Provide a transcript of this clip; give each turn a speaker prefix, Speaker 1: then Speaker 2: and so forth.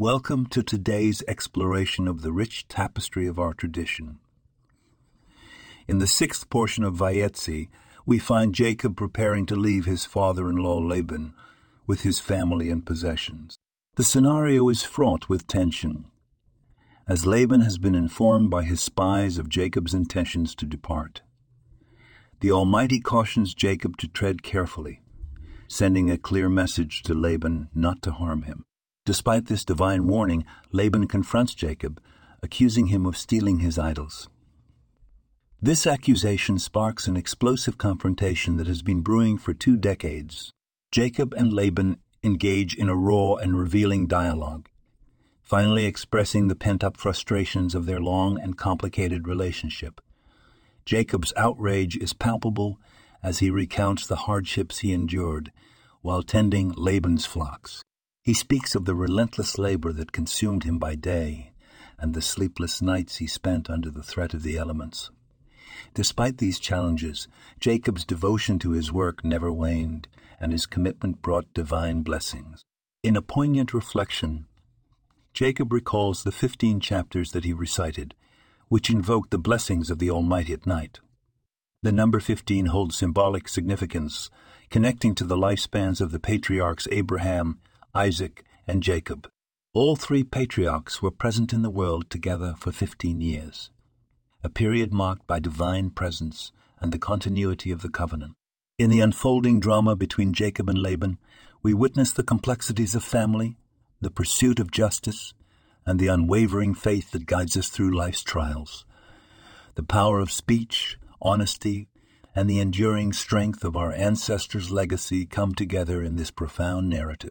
Speaker 1: Welcome to today's exploration of the rich tapestry of our tradition. In the sixth portion of Vayetze, we find Jacob preparing to leave his father in law Laban with his family and possessions. The scenario is fraught with tension, as Laban has been informed by his spies of Jacob's intentions to depart. The Almighty cautions Jacob to tread carefully, sending a clear message to Laban not to harm him. Despite this divine warning, Laban confronts Jacob, accusing him of stealing his idols. This accusation sparks an explosive confrontation that has been brewing for two decades. Jacob and Laban engage in a raw and revealing dialogue, finally expressing the pent up frustrations of their long and complicated relationship. Jacob's outrage is palpable as he recounts the hardships he endured while tending Laban's flocks. He speaks of the relentless labor that consumed him by day and the sleepless nights he spent under the threat of the elements. Despite these challenges, Jacob's devotion to his work never waned, and his commitment brought divine blessings. In a poignant reflection, Jacob recalls the fifteen chapters that he recited, which invoked the blessings of the Almighty at night. The number 15 holds symbolic significance, connecting to the lifespans of the patriarchs Abraham, Isaac, and Jacob. All three patriarchs were present in the world together for 15 years, a period marked by divine presence and the continuity of the covenant. In the unfolding drama between Jacob and Laban, we witness the complexities of family, the pursuit of justice, and the unwavering faith that guides us through life's trials. The power of speech, honesty, and the enduring strength of our ancestors' legacy come together in this profound narrative.